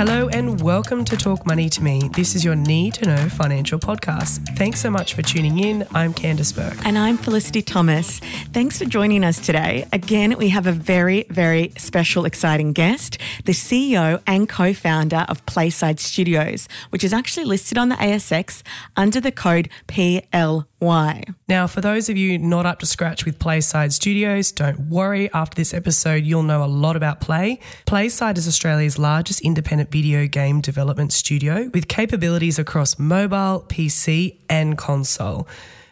Hello and welcome to Talk Money to Me. This is your need to know financial podcast. Thanks so much for tuning in. I'm Candice Bourke. And I'm Felicity Thomas. Thanks for joining us today. Again, we have a very, very special, exciting guest, the CEO and co founder of Playside Studios, which is actually listed on the ASX under the code PLY. Now, for those of you not up to scratch with Playside Studios, don't worry. After this episode, you'll know a lot about Play. Playside is Australia's largest independent video game development studio with capabilities across mobile, PC, and console.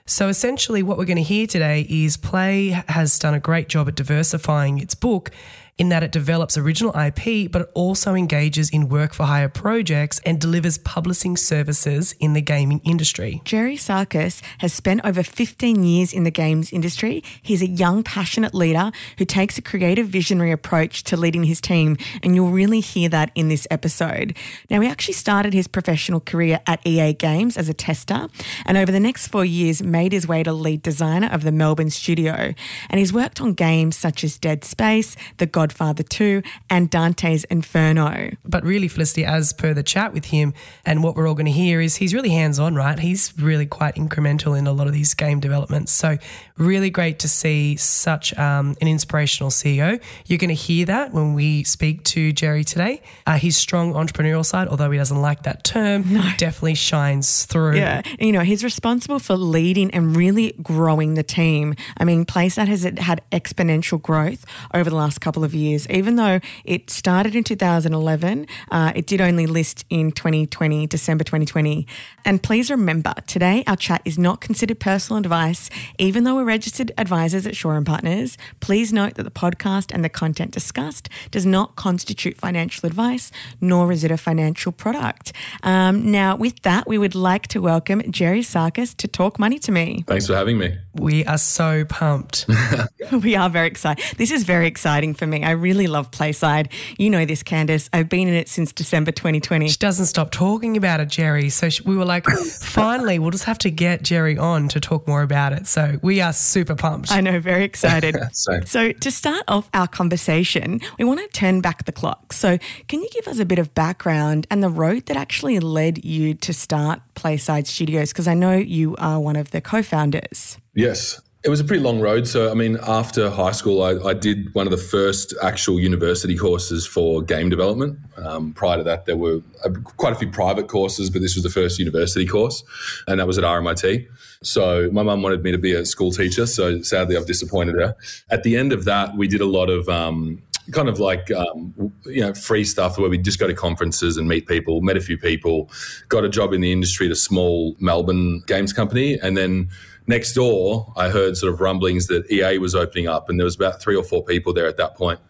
So essentially, what we're going to hear today is Play has done a great job at diversifying its book in that it develops original IP, but it also engages in work for hire projects and delivers publishing services in the gaming industry. Gerry Sakkas has spent over 15 years in the games industry. He's a young, passionate leader who takes a creative, visionary approach to leading his team, and you'll really hear that in this episode. Now, he actually started his professional career at EA Games as a tester, and over the next four years, made his way to lead designer of the Melbourne studio. And he's worked on games such as Dead Space, The Godfather 2, and Dante's Inferno. But really, Felicity, as per the chat with him and what we're all going to hear, is he's really hands on, right? He's really quite incremental in a lot of these game developments. So, really great to see such um, an inspirational CEO. You're going to hear that when we speak to Gerry today. Uh, his strong entrepreneurial side, although he doesn't like that term, definitely shines through. Yeah. You know, he's responsible for leading and really growing the team. I mean, Playside has had exponential growth over the last couple of years. Years, even though it started in 2011, uh, it did only list in 2020, December 2020. And please remember, today our chat is not considered personal advice, even though we're registered advisors at Shaw and Partners. Please note that the podcast and the content discussed does not constitute financial advice, nor is it a financial product. Um, now, with that, we would like to welcome Gerry Sakkas to talk money to me. Thanks for having me. We are so pumped. we are very excited. This is very exciting for me. I really love Playside. You know this, Candice. I've been in it since December 2020. She doesn't stop talking about it, Gerry. So we were like, finally, we'll just have to get Gerry on to talk more about it. So we are super pumped. I know, very excited. Same. so to start off our conversation, we want to turn back the clock. So can you give us a bit of background and the road that actually led you to start Playside Studios? Because I know you are one of the co-founders. Yes. It was a pretty long road. So, I mean, after high school, I, I did one of the first actual university courses for game development. Um, prior to that, there were a, quite a few private courses, but this was the first university course, and that was at RMIT. So, my mum wanted me to be a school teacher. So, sadly, I've disappointed her. At the end of that, we did a lot of um, kind of like um, you know free stuff where we just go to conferences and meet people met a few people got a job in the industry at a small melbourne games company and then next door i heard sort of rumblings that ea was opening up and there was about three or four people there at that point.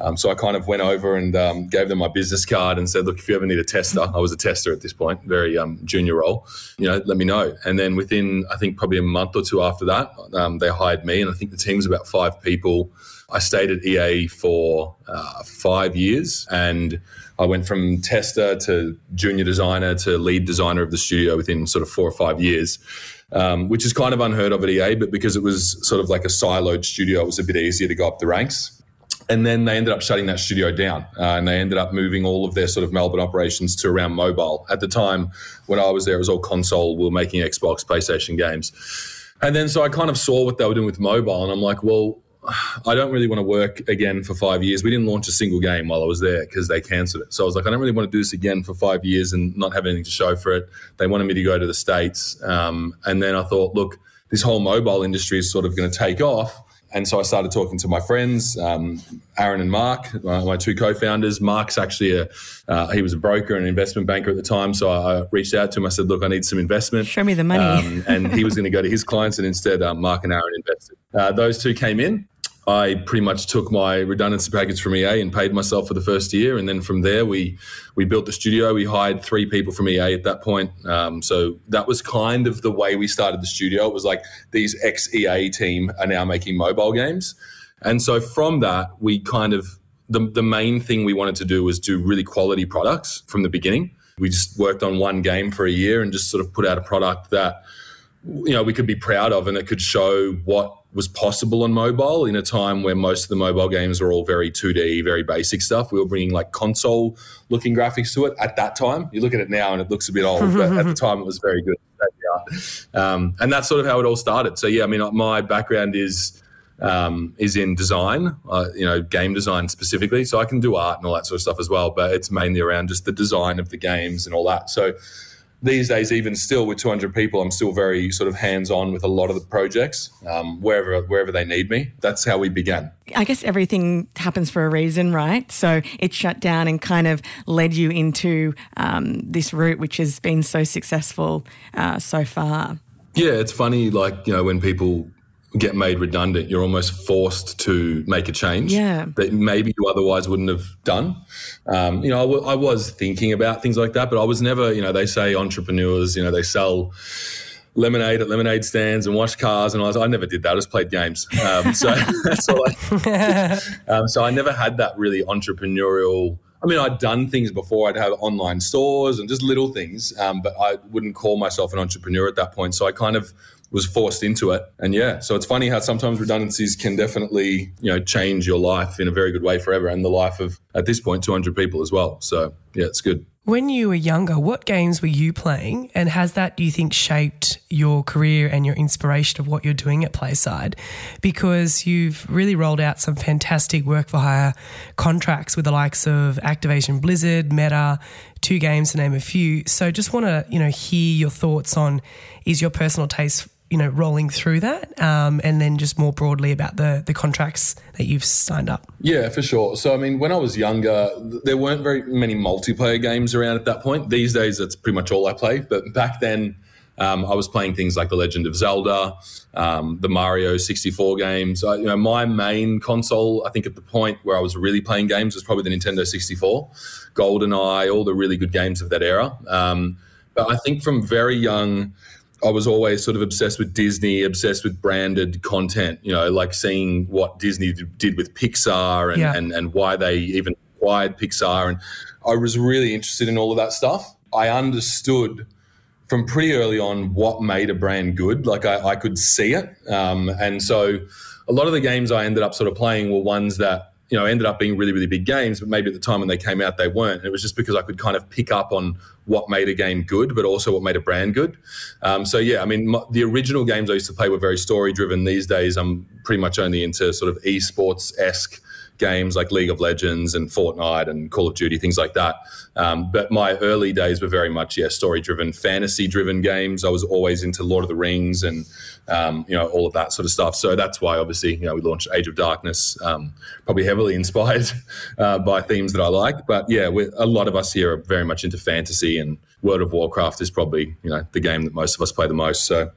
Um, so i kind of went over and um, gave them my business card and said look if you ever need a tester i was a tester at this point very um, junior role you know let me know. And then within i think probably a month or two after that um, they hired me and i think the team was about five people. I stayed at EA for uh, five years and I went from tester to junior designer to lead designer of the studio within sort of four or five years, um, which is kind of unheard of at EA, but because it was sort of like a siloed studio, it was a bit easier to go up the ranks. And then they ended up shutting that studio down uh, and they ended up moving all of their sort of Melbourne operations to around mobile. At the time when I was there, it was all console. We were making Xbox, PlayStation games. And then so I kind of saw what they were doing with mobile and I'm like, well, I don't really want to work again for five years. We didn't launch a single game while I was there because they cancelled it. So I was like, I don't really want to do this again for five years and not have anything to show for it. They wanted me to go to the States. Um, and then I thought, look, this whole mobile industry is sort of going to take off. and so I started talking to my friends, um, Aaron and Mark, my, my two co-founders. Mark's actually a uh, he was a broker and investment banker at the time, so I reached out to him. I said, "Look, I need some investment. Show me the money." Um, and he was going to go to his clients, and instead, um, Mark and Aaron invested. Uh, those two came in. I pretty much took my redundancy package from EA and paid myself for the first year, and then from there we we built the studio. We hired three people from EA at that point, um, so that was kind of the way we started the studio. It was like these ex EA team are now making mobile games, and so from that we kind of the the main thing we wanted to do was do really quality products from the beginning. We just worked on one game for a year and just sort of put out a product that you know we could be proud of and it could show what was possible on mobile in a time where most of the mobile games were all very 2D, very basic stuff. We were bringing like console looking graphics to it at that time. You look at it now and it looks a bit old, but at the time it was very good. Um, and that's sort of how it all started. So yeah, I mean, my background is um, is in design, uh, you know, game design specifically. So I can do art and all that sort of stuff as well, but it's mainly around just the design of the games and all that. So these days, even still with 200 people, I'm still very sort of hands on with a lot of the projects um, wherever wherever they need me. That's how we began. I guess everything happens for a reason, right? So it shut down and kind of led you into um, this route, which has been so successful uh, so far. Yeah, it's funny, like you know, when people get made redundant, you're almost forced to make a change yeah. that maybe you otherwise wouldn't have done. Um, you know, I, w- I was thinking about things like that, but I was never, you know, they say entrepreneurs, you know, they sell lemonade at lemonade stands and wash cars, and I was, I never did that. I just played games. Um, so that's all I, um, so I never had that really entrepreneurial. I mean, I'd done things before. I'd have online stores and just little things, um, but I wouldn't call myself an entrepreneur at that point. So I kind of was forced into it. And yeah, so it's funny how sometimes redundancies can definitely, you know, change your life in a very good way forever and the life of, at this point, 200 people as well. So yeah, it's good. When you were younger, what games were you playing? And has that, do you think, shaped your career and your inspiration of what you're doing at Playside? Because you've really rolled out some fantastic work for hire contracts with the likes of Activision Blizzard, Meta, two games to name a few. So just want to, you know, hear your thoughts on is your personal taste you know rolling through that, um, and then just more broadly about the the contracts that you've signed up. Yeah, for sure. So I mean, when I was younger, there weren't very many multiplayer games around at that point. These days, that's pretty much all I play. But back then. Um, I was playing things like The Legend of Zelda, um, the Mario 64 games. I, you know, my main console, I think, at the point where I was really playing games was probably the Nintendo 64, GoldenEye, all the really good games of that era. Um, but I think from very young, I was always sort of obsessed with Disney, obsessed with branded content, you know, like seeing what Disney did with Pixar and, yeah. and, and why they even acquired Pixar. And I was really interested in all of that stuff. I understood from pretty early on what made a brand good. Like I, I could see it. Um, and so a lot of the games I ended up sort of playing were ones that you know, ended up being really, really big games, but maybe at the time when they came out, they weren't. And it was just because I could kind of pick up on what made a game good, but also what made a brand good. Um, so yeah, I mean, my, the original games I used to play were very story driven. These days, I'm pretty much only into sort of esports esque games like League of Legends and Fortnite and Call of Duty, things like that. Um, but my early days were very much, yeah, story driven, fantasy driven games. I was always into Lord of the Rings and, um, you know, all of that sort of stuff. So that's why, obviously, you know, we launched Age of Darkness, um, probably heavily inspired uh, by themes that I like. But yeah, a lot of us here are very much into fantasy and World of Warcraft is probably you know the game that most of us play the most. So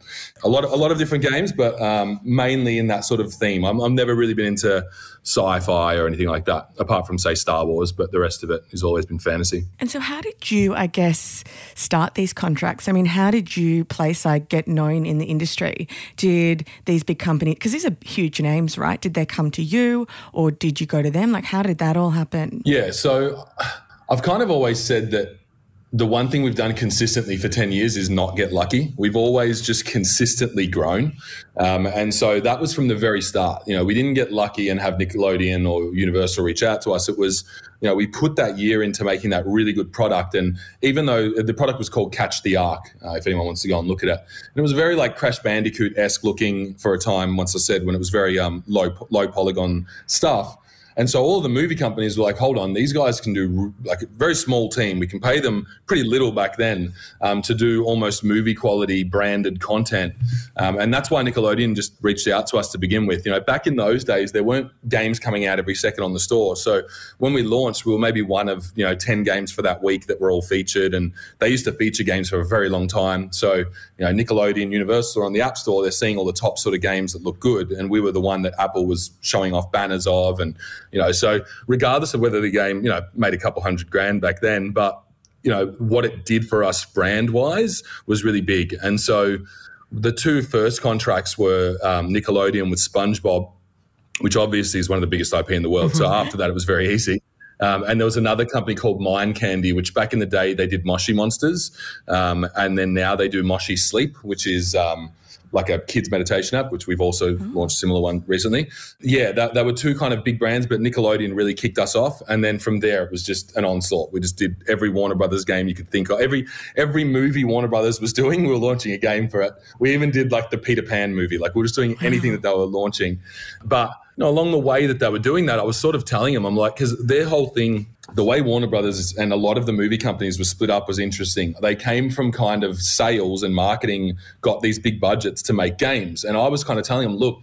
a lot of, a lot of different games, but um, mainly in that sort of theme. I'm, I've never really been into sci-fi or anything like that, apart from say Star Wars. But the rest of it has always been fantasy. And so, how did you, I guess, start these contracts? I mean, how did you, place, Playside, get known in the industry? Did these big companies, because these are huge names, right? Did they come to you, or did you go to them? Like, how did that all happen? Yeah, so I've kind of always said that the one thing we've done consistently for 10 years is not get lucky. We've always just consistently grown. Um, and so that was from the very start. You know, we didn't get lucky and have Nickelodeon or Universal reach out to us. It was, you know, we put that year into making that really good product. And even though the product was called Catch the Ark, uh, if anyone wants to go and look at it, and it was very like Crash Bandicoot esque looking for a time, once I said, when it was very um, low, low polygon stuff And so all the movie companies were like, hold on, these guys can do like a very small team. We can pay them pretty little back then um, to do almost movie quality branded content. Um, and that's why Nickelodeon just reached out to us to begin with. You know, back in those days, there weren't games coming out every second on the store. So when we launched, we were maybe one of, you know, 10 games for that week that were all featured. And they used to feature games for a very long time. So, you know, Nickelodeon, Universal on the App Store, they're seeing all the top sort of games that look good. And we were the one that Apple was showing off banners of. And, you know, so regardless of whether the game, you know, made a couple hundred grand back then, but, you know, what it did for us brand wise was really big. And so the two first contracts were um, Nickelodeon with SpongeBob, which obviously is one of the biggest IP in the world. So after that, it was very easy. Um, and there was another company called Mind Candy, which back in the day they did Moshi Monsters, um, and then now they do Moshi Sleep, which is um, like a kids meditation app, which we've also hmm. launched a similar one recently. Yeah, that, that were two kind of big brands, but Nickelodeon really kicked us off, and then from there it was just an onslaught. We just did every Warner Brothers game you could think of, every every movie Warner Brothers was doing. We were launching a game for it. We even did like the Peter Pan movie, like we were just doing anything that they were launching, but know, along the way that they were doing that, I was sort of telling them, I'm like, because their whole thing, the way Warner Brothers and a lot of the movie companies were split up was interesting. They came from kind of sales and marketing, got these big budgets to make games. And I was kind of telling them, look,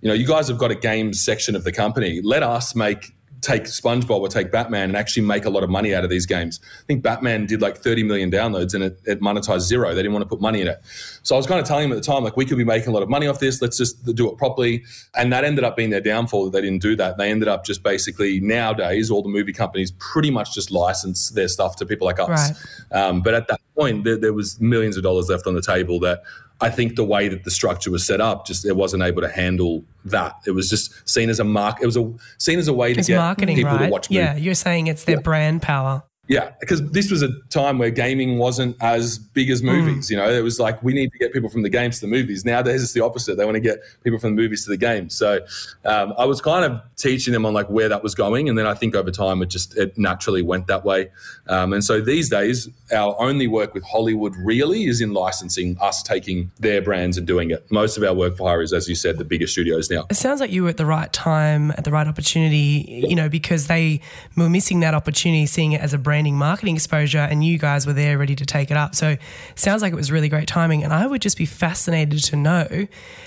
you know, you guys have got a games section of the company. Let us make take SpongeBob or take Batman and actually make a lot of money out of these games. I think Batman did like 30 million downloads and it, it monetized zero. They didn't want to put money in it. So I was kind of telling them at the time, like, we could be making a lot of money off this. Let's just do it properly. And that ended up being their downfall that they didn't do that. They ended up just basically nowadays, all the movie companies pretty much just license their stuff to people like us. Right. Um, but at that point, there, there was millions of dollars left on the table that I think the way that the structure was set up, just it wasn't able to handle that. It was just seen as a mark. It was a seen as a way to It's get people right? to watch movies. yeah, you're saying it's their brand power. Yeah, because this was a time where gaming wasn't as big as movies. You know, it was like we need to get people from the games to the movies. Nowadays, it's the opposite. They want to get people from the movies to the games. So um, I was kind of teaching them on like where that was going, and then I think over time it just it naturally went that way. Um, and so these days, our only work with Hollywood really is in licensing, us taking their brands and doing it. Most of our work for hire is, as you said, the bigger studios now. It sounds like you were at the right time, at the right opportunity, you know, because they were missing that opportunity, seeing it as a branding marketing exposure, and you guys were there ready to take it up. So sounds like it was really great timing. And I would just be fascinated to know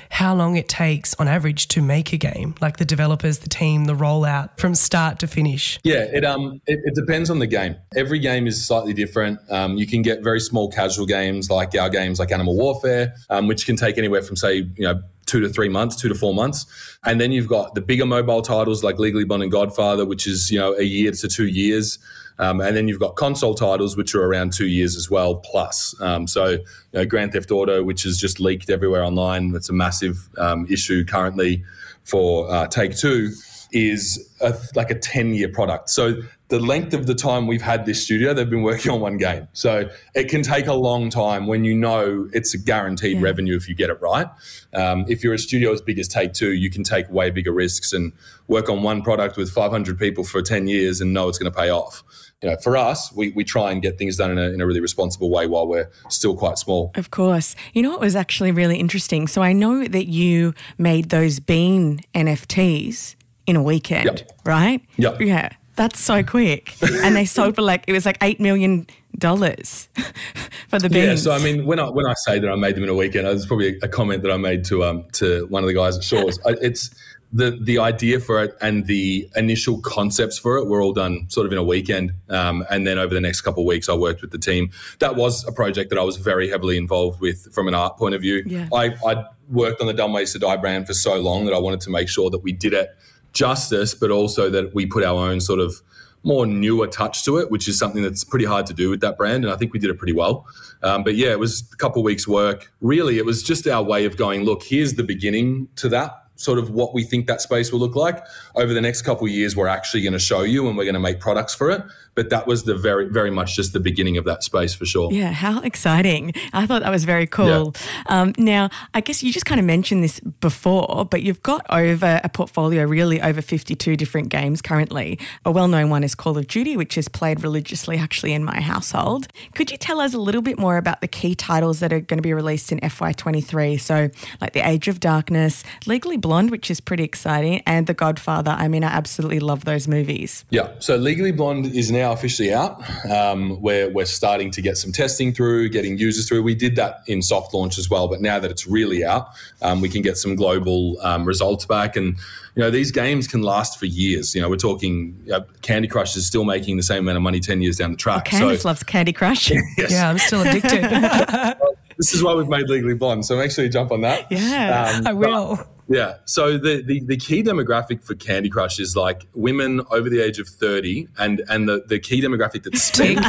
how long it takes on average to make a game, like the developers, the team, the rollout from start to finish. Yeah, it um it, it depends on the game. Every game is slightly different. Um, you can get very small casual games like our games like Animal Warfare, um, which can take anywhere from say you know two to three months, two to four months, and then you've got the bigger mobile titles like Legally Blonde and Godfather, which is you know a year to two years. Um, and then you've got console titles, which are around two years as well, plus. Um, so, you know, Grand Theft Auto, which is just leaked everywhere online, it's a massive um, issue currently for uh, Take Two, is a, like a 10 year product. So, the length of the time we've had this studio, they've been working on one game. So, it can take a long time when you know it's a guaranteed revenue if you get it right. Um, if you're a studio as big as Take Two, you can take way bigger risks and work on one product with 500 people for 10 years and know it's going to pay off you know, for us, we, we try and get things done in a, in a really responsible way while we're still quite small. Of course. You know what was actually really interesting? So I know that you made those bean NFTs in a weekend, Yep. right? Yep. Yeah. That's so quick. and they sold for like, it was like $8 million for the beans. Yeah, so I mean, when I when I say that I made them in a weekend, it's probably a comment that I made to um to one of the guys at Shaw's. It's the the idea for it and the initial concepts for it were all done sort of in a weekend, um, and then over the next couple of weeks, I worked with the team. That was a project that I was very heavily involved with from an art point of view. Yeah. I I worked on the Dumb Ways to Die brand for so long that I wanted to make sure that we did it justice, but also that we put our own sort of more newer touch to it, which is something that's pretty hard to do with that brand. And I think we did it pretty well. Um, but yeah, it was a couple of weeks' work. Really, it was just our way of going, look, here's the beginning to that. Sort of what we think that space will look like over the next couple of years. We're actually going to show you, and we're going to make products for it. But that was the very, very much just the beginning of that space for sure. Yeah, how exciting. I thought that was very cool. Um, now, I guess you just kind of mentioned this before, but you've got over a portfolio, really over 52 different games currently. A well known one is Call of Duty, which is played religiously actually in my household. Could you tell us a little bit more about the key titles that are going to be released in FY23? So, like The Age of Darkness, Legally Blonde, which is pretty exciting, and The Godfather. I mean, I absolutely love those movies. Yeah. So Legally Blonde is now officially out. Um, we're, we're starting to get some testing through, getting users through. We did that in soft launch as well, but now that it's really out, um, we can get some global um, results back. And, you know, these games can last for years. You know, we're talking uh, Candy Crush is still making the same amount of money 10 years down the track. Candice so, loves Candy Crush. yes. Yeah, I'm still addicted. This is why we've made Legally Blonde. So make sure you jump on that. Yeah. I will. Yeah. So the, the, the key demographic for Candy Crush is like women over the age of 30 and, and the, the key demographic that spend.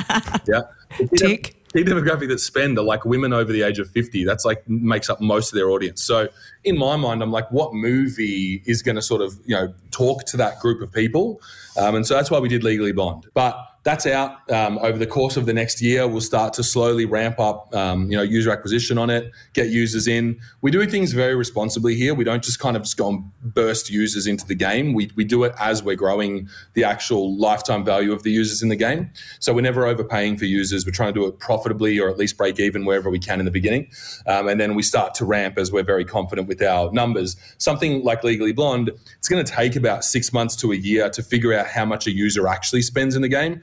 yeah. Tick. Key demographic that spend are like women over the age of 50. That's like makes up most of their audience. So in my mind, I'm like, what movie is going to sort of, you know, talk to that group of people? Um, and so that's why we did Legally Blonde. But that's out um, over the course of the next year. We'll start to slowly ramp up, um, you know, user acquisition on it, get users in. We do things very responsibly here. We don't just kind of just go and burst users into the game. We, we do it as we're growing the actual lifetime value of the users in the game. So we're never overpaying for users. We're trying to do it profitably or at least break even wherever we can in the beginning. Um, and then we start to ramp as we're very confident with our numbers. Something like Legally Blonde, it's going to take about six months to a year to figure out how much a user actually spends in the game.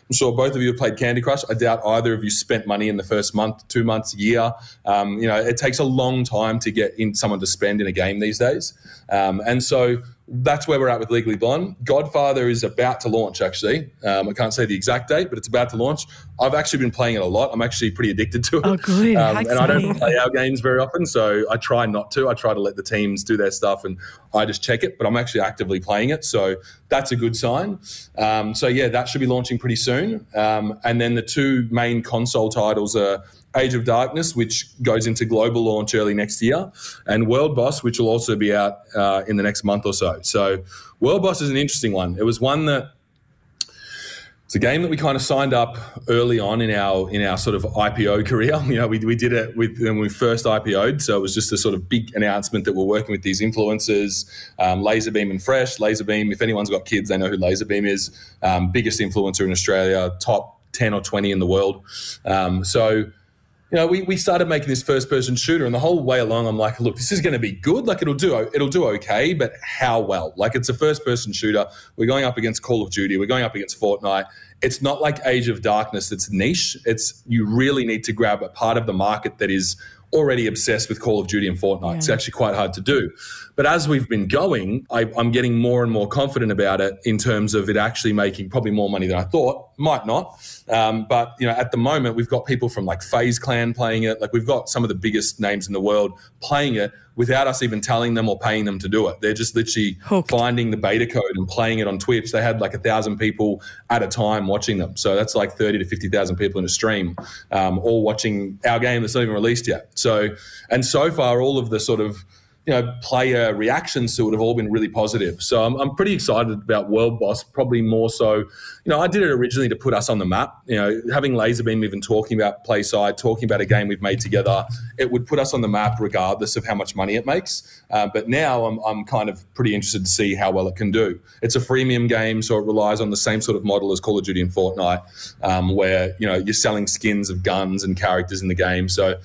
I'm sure both of you have played Candy Crush. I doubt either of you spent money in the first month, two months, year. Um, you know, it takes a long time to get in someone to spend in a game these days. Um, and so that's where we're at with Legally Blonde. Godfather is about to launch, actually. Um, I can't say the exact date, but it's about to launch. I've actually been playing it a lot. I'm actually pretty addicted to it. Oh, good. Um, and I don't play our games very often, so I try not to. I try to let the teams do their stuff and I just check it, but I'm actually actively playing it. So that's a good sign. Um, so, yeah, that should be launching pretty soon. Um, and then the two main console titles are Age of Darkness, which goes into global launch early next year, and World Boss, which will also be out uh, in the next month or so. So, World Boss is an interesting one. It was one that it's a game that we kind of signed up early on in our in our sort of IPO career. You know, we, we did it with when we first IPO'd, so it was just a sort of big announcement that we're working with these influencers, um, Lazarbeam and Fresh. Lazarbeam, if anyone's got kids, they know who Lazarbeam is. Um, biggest influencer in Australia, top ten or twenty in the world. Um, so you know, we, we started making this first person shooter, and the whole way along, I'm like, look, this is going to be good. Like, it'll do it'll do okay, but how well? Like, it's a first person shooter. We're going up against Call of Duty. We're going up against Fortnite. It's not like Age of Darkness that's niche. It's you really need to grab a part of the market that is already obsessed with Call of Duty and Fortnite. It's actually quite hard to do. But as we've been going, I, I'm getting more and more confident about it in terms of it actually making probably more money than I thought. Might not, um, but you know, at the moment we've got people from like FaZe Clan playing it. Like we've got some of the biggest names in the world playing it without us even telling them or paying them to do it. They're just literally Hooked. finding the beta code and playing it on Twitch. They had like a thousand people at a time watching them. So that's like 30 to 50,000 people in a stream, um, all watching our game that's not even released yet. So, and so far, all of the sort of you know, player reactions to it have all been really positive. So I'm, I'm pretty excited about World Boss, probably more so. You know, I did it originally to put us on the map. You know, having Lazarbeam even talking about Playside, talking about a game we've made together, it would put us on the map regardless of how much money it makes. Uh, but now I'm, I'm kind of pretty interested to see how well it can do. It's a freemium game, so it relies on the same sort of model as Call of Duty and Fortnite, um, where, you know, you're selling skins of guns and characters in the game. So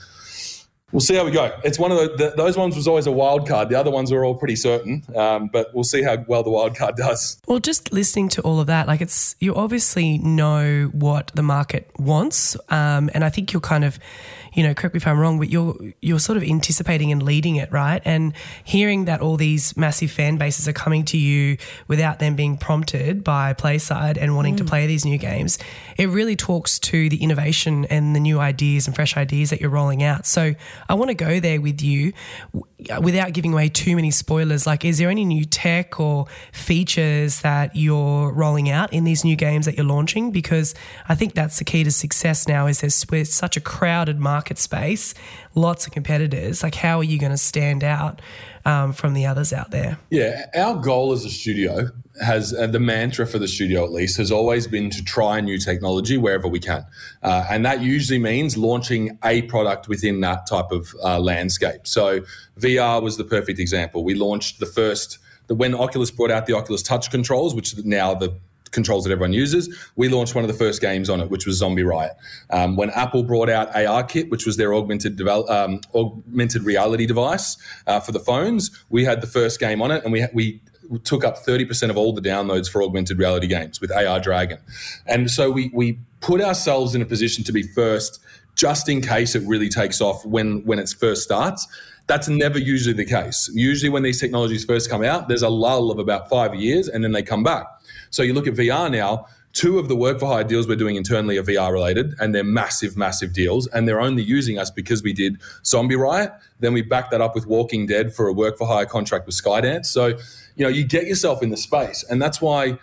We'll see how we go. It's one of the, the those ones was always a wild card. The other ones were all pretty certain, um, but we'll see how well the wild card does. Well, just listening to all of that, like it's you obviously know what the market wants, um, and I think you're kind of, you know, correct me if I'm wrong, but you're you're sort of anticipating and leading it, right? And hearing that all these massive fan bases are coming to you without them being prompted by Playside and wanting to mm. play these new games, it really talks to the innovation and the new ideas and fresh ideas that you're rolling out. So I want to go there with you uh, without giving away too many spoilers. Like, is there any new tech or features that you're rolling out in these new games that you're launching? Because I think that's the key to success now. Is there's we're such a crowded market space, lots of competitors. Like, how are you going to stand out um, from the others out there? Yeah, our goal as a studio has uh, the mantra for the studio at least has always been to try new technology wherever we can, uh, and that usually means launching a product within that type of uh, landscape. So VR was the perfect example. We launched the first when Oculus brought out the Oculus Touch controls, which now the controls that everyone uses. We launched one of the first games on it, which was Zombie Riot. Um, when Apple brought out ARKit, which was their augmented develop, um, augmented reality device uh, for the phones, we had the first game on it, and we we took up 30% of all the downloads for augmented reality games with AR Dragon. And so we we put ourselves in a position to be first just in case it really takes off when when it first starts. That's never usually the case. Usually when these technologies first come out, there's a lull of about 5 years and then they come back. So you look at VR now, two of the work for hire deals we're doing internally are VR related, and they're massive, massive deals. And they're only using us because we did Zombie Riot. Then we backed that up with Walking Dead for a work for hire contract with Skydance. So, you know, you get yourself in the space. And that's why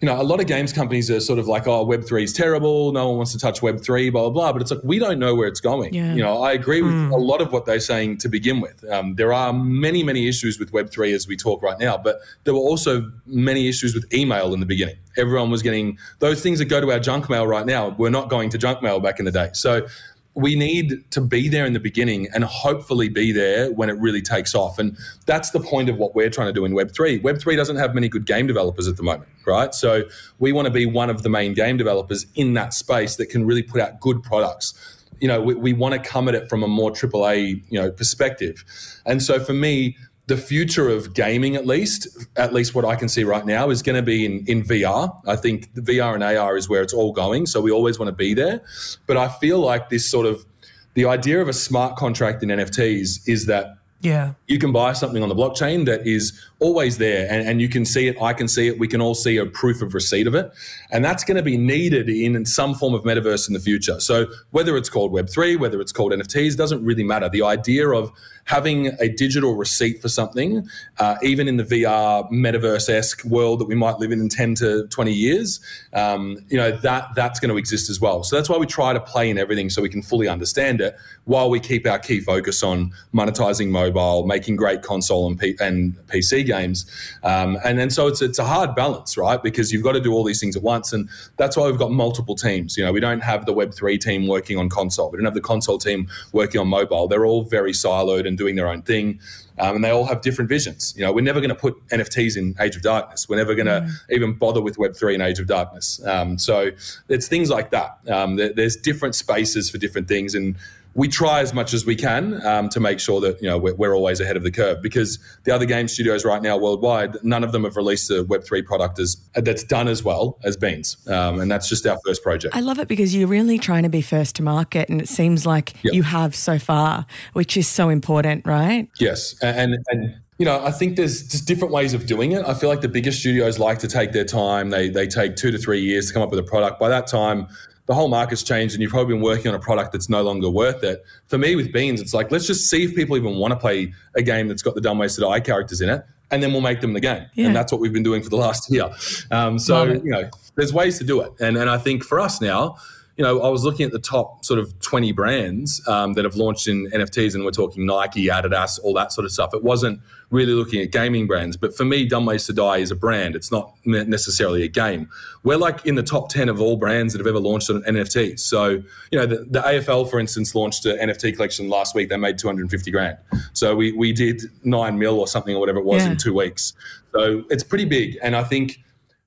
you know, a lot of games companies are sort of like, oh, Web3 is terrible. No one wants to touch Web3, blah, blah, blah. But it's like, we don't know where it's going. Yeah. You know, I agree with Mm. a lot of what they're saying to begin with. Um, there are many, many issues with Web3 as we talk right now, but there were also many issues with email in the beginning. Everyone was getting those things that go to our junk mail right now. We're not going to junk mail back in the day. So we need to be there in the beginning and hopefully be there when it really takes off. And that's the point of what we're trying to do in Web3. Web3 doesn't have many good game developers at the moment, right? So we want to be one of the main game developers in that space that can really put out good products. You know, we, we want to come at it from a more AAA, you know, perspective. And so for me, the future of gaming, at least, at least what I can see right now, is going to be in, in VR. I think the VR and AR is where it's all going. So we always want to be there. But I feel like this sort of the idea of a smart contract in NFTs is that Yeah. you can buy something on the blockchain that is always there and, and you can see it i can see it we can all see a proof of receipt of it and that's going to be needed in some form of metaverse in the future so whether it's called web3 whether it's called nfts doesn't really matter the idea of having a digital receipt for something uh, even in the vr metaverse-esque world that we might live in in 10 to 20 years um, you know that that's going to exist as well. So that's why we try to play in everything so we can fully understand it while we keep our key focus on monetizing mobile making great console and, P- and pc games. Um, and then so it's it's a hard balance right? Because you've got to do all these things at once and that's why we've got multiple teams. You know we don't have the web3 team working on console. We don't have the console team working on mobile. They're all very siloed and doing their own thing. Um, and they all have different visions. You know we're never going to put nfts in age of darkness. We're never going to even bother with web3 in age of darkness. Um, so it's things like that. Um, there, there's different spaces for different things. And we try as much as we can um, to make sure that you know we're, we're always ahead of the curve because the other game studios right now worldwide, none of them have released a Web three product as that's done as well as Beans, um, and that's just our first project. I love it because you're really trying to be first to market, and it seems like Yep. you have so far, which is so important, right? Yes, and and you know I think there's just different ways of doing it. I feel like the biggest studios like to take their time. They they take two to three years to come up with a product. By that time. The whole market's changed, and you've probably been working on a product that's no longer worth it. For me, with Beans, it's like let's just see if people even want to play a game that's got the Dumb Ways to Die characters in it, and then we'll make them the game. Yeah. And that's what we've been doing for the last year. Um, so you know, there's ways to do it, and and I think for us now, you know, I was looking at the top sort of 20 brands um, that have launched in NFTs, and we're talking Nike, Adidas, all that sort of stuff. It wasn't really looking at gaming brands, but for me, Dumb Ways to Die is a brand. It's not necessarily a game. We're like in the top 10 of all brands that have ever launched an NFT. So, you know, the, the AFL, for instance, launched an NFT collection last week. They made 250 grand. So we, we did nine mil or something or whatever it was Yeah. in two weeks. So it's pretty big. And I think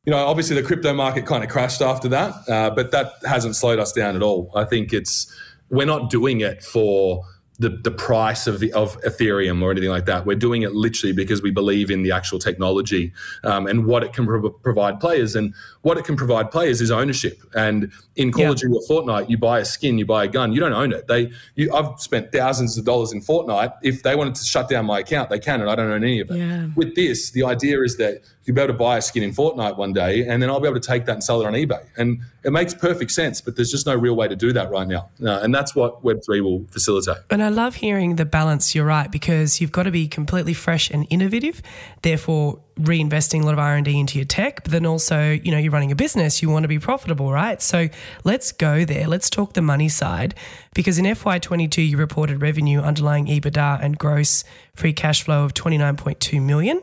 you know, obviously the crypto market kind of crashed after that, uh, but that hasn't slowed us down at all. I think it's we're not doing it for the, the price of the, of Ethereum or anything like that. We're doing it literally because we believe in the actual technology um, and what it can pro- provide players. And what it can provide players is ownership. And in Call of Duty or Fortnite, you buy a skin, you buy a gun, you don't own it. They, you, I've spent thousands of dollars in Fortnite. If they wanted to shut down my account, they can, and I don't own any of it Yeah. with this, the idea is that you'll be able to buy a skin in Fortnite one day, and then I'll be able to take that and sell it on eBay. And it makes perfect sense, but there's just no real way to do that right now. Uh, and that's what Web3 will facilitate. And I love hearing the balance. You're right because you've got to be completely fresh and innovative. Therefore, reinvesting a lot of R and D into your tech. But then also, you know, you're running a business. You want to be profitable, right? So let's go there. Let's talk the money side because in FY22 you reported revenue, underlying EBITDA, and gross free cash flow of 29.2 million,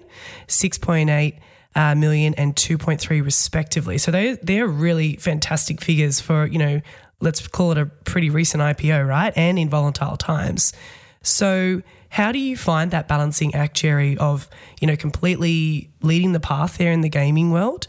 6.8 uh, million and 2.3 respectively. So they they're really fantastic figures for you know let's call it a pretty recent IPO, right? And in volatile times. So how do you find that balancing act, Gerry, of you know completely leading the path there in the gaming world?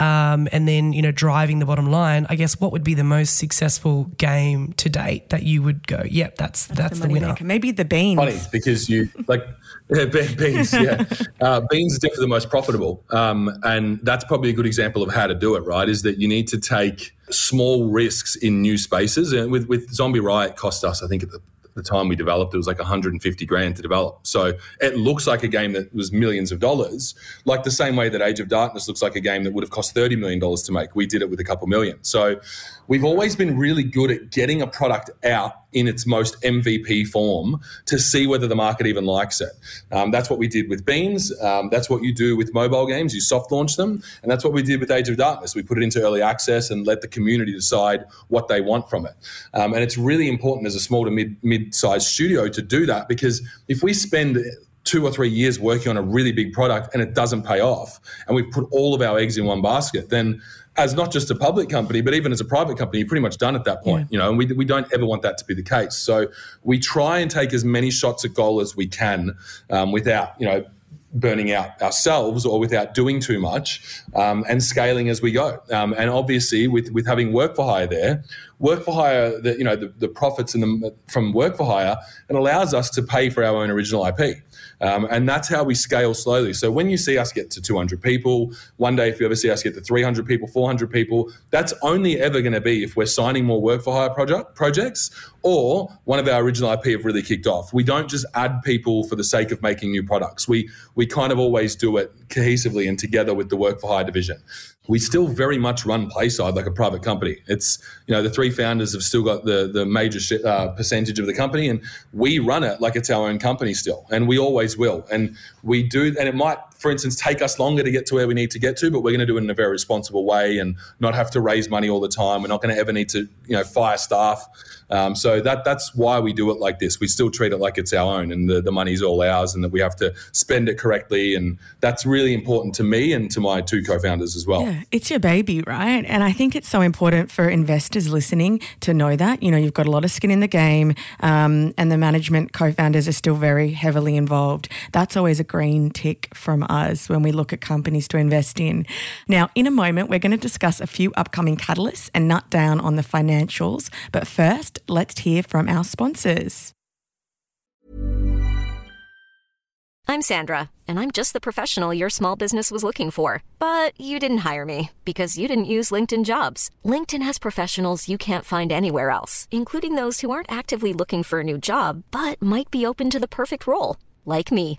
Um, and then you know driving the bottom line. I guess what would be the most successful game to date that you would go, yep, that's that's, that's the, the winner. Maker. Maybe the beans. Funny because you like yeah, beans. Yeah, uh, beans are definitely the most profitable, um, and that's probably a good example of how to do it. Right, is that you need to take small risks in new spaces. And with with Zombie Riot, cost us I think at the the time we developed, it was like 150 grand to develop. So it looks like a game that was millions of dollars, like the same way that Age of Darkness looks like a game that would have cost $30 million to make. We did it with a couple million. So we've always been really good at getting a product out in its most MVP form to see whether the market even likes it. Um, that's what we did with Beans. Um, that's what you do with mobile games. You soft launch them. And that's what we did with Age of Darkness. We put it into early access and let the community decide what they want from it. Um, and it's really important as a small to mid mid sized studio to do that because if we spend two or three years working on a really big product and it doesn't pay off and we've put all of our eggs in one basket, then as not just a public company, but even as a private company, you're pretty much done at that point, yeah. you know, and we, we don't ever want that to be the case. So we try and take as many shots at goal as we can um, without, you know, burning out ourselves or without doing too much um, and scaling as we go. Um, and obviously, with with having work for hire there, work for hire, the, you know, the, the profits in the, from work for hire, it allows us to pay for our own original IP. Um, and that's how we scale slowly. So when you see us get to 200 people, one day if you ever see us get to 300 people, 400 people, that's only ever going to be if we're signing more work for hire project, projects or one of our original IP have really kicked off. We don't just add people for the sake of making new products. We we kind of always do it cohesively and together with the work for hire division we still very much run Playside like a private company. It's you know the three founders have still got the the major sh- uh, percentage of the company, and we run it like it's our own company still, and we always will. And we do, and it might, for instance, take us longer to get to where we need to get to, but we're going to do it in a very responsible way and not have to raise money all the time. We're not going to ever need to you know fire staff. Um, so that that's why we do it like this. We still treat it like it's our own, and the the money's all ours, and that we have to spend it correctly, and that's really important to me and to my two co-founders as well. Yeah it's your baby, right? And I think it's so important for investors listening to know that. You know, you've got a lot of skin in the game, um, and the management co founders are still very heavily involved. That's always a green tick from us when we look at companies to invest in. Now, in a moment, we're going to discuss a few upcoming catalysts and nut down on the financials. But first, let's hear from our sponsors. I'm Sandra, and I'm just the professional your small business was looking for. But you didn't hire me because you didn't use LinkedIn jobs. LinkedIn has professionals you can't find anywhere else, including those who aren't actively looking for a new job but might be open to the perfect role, like me.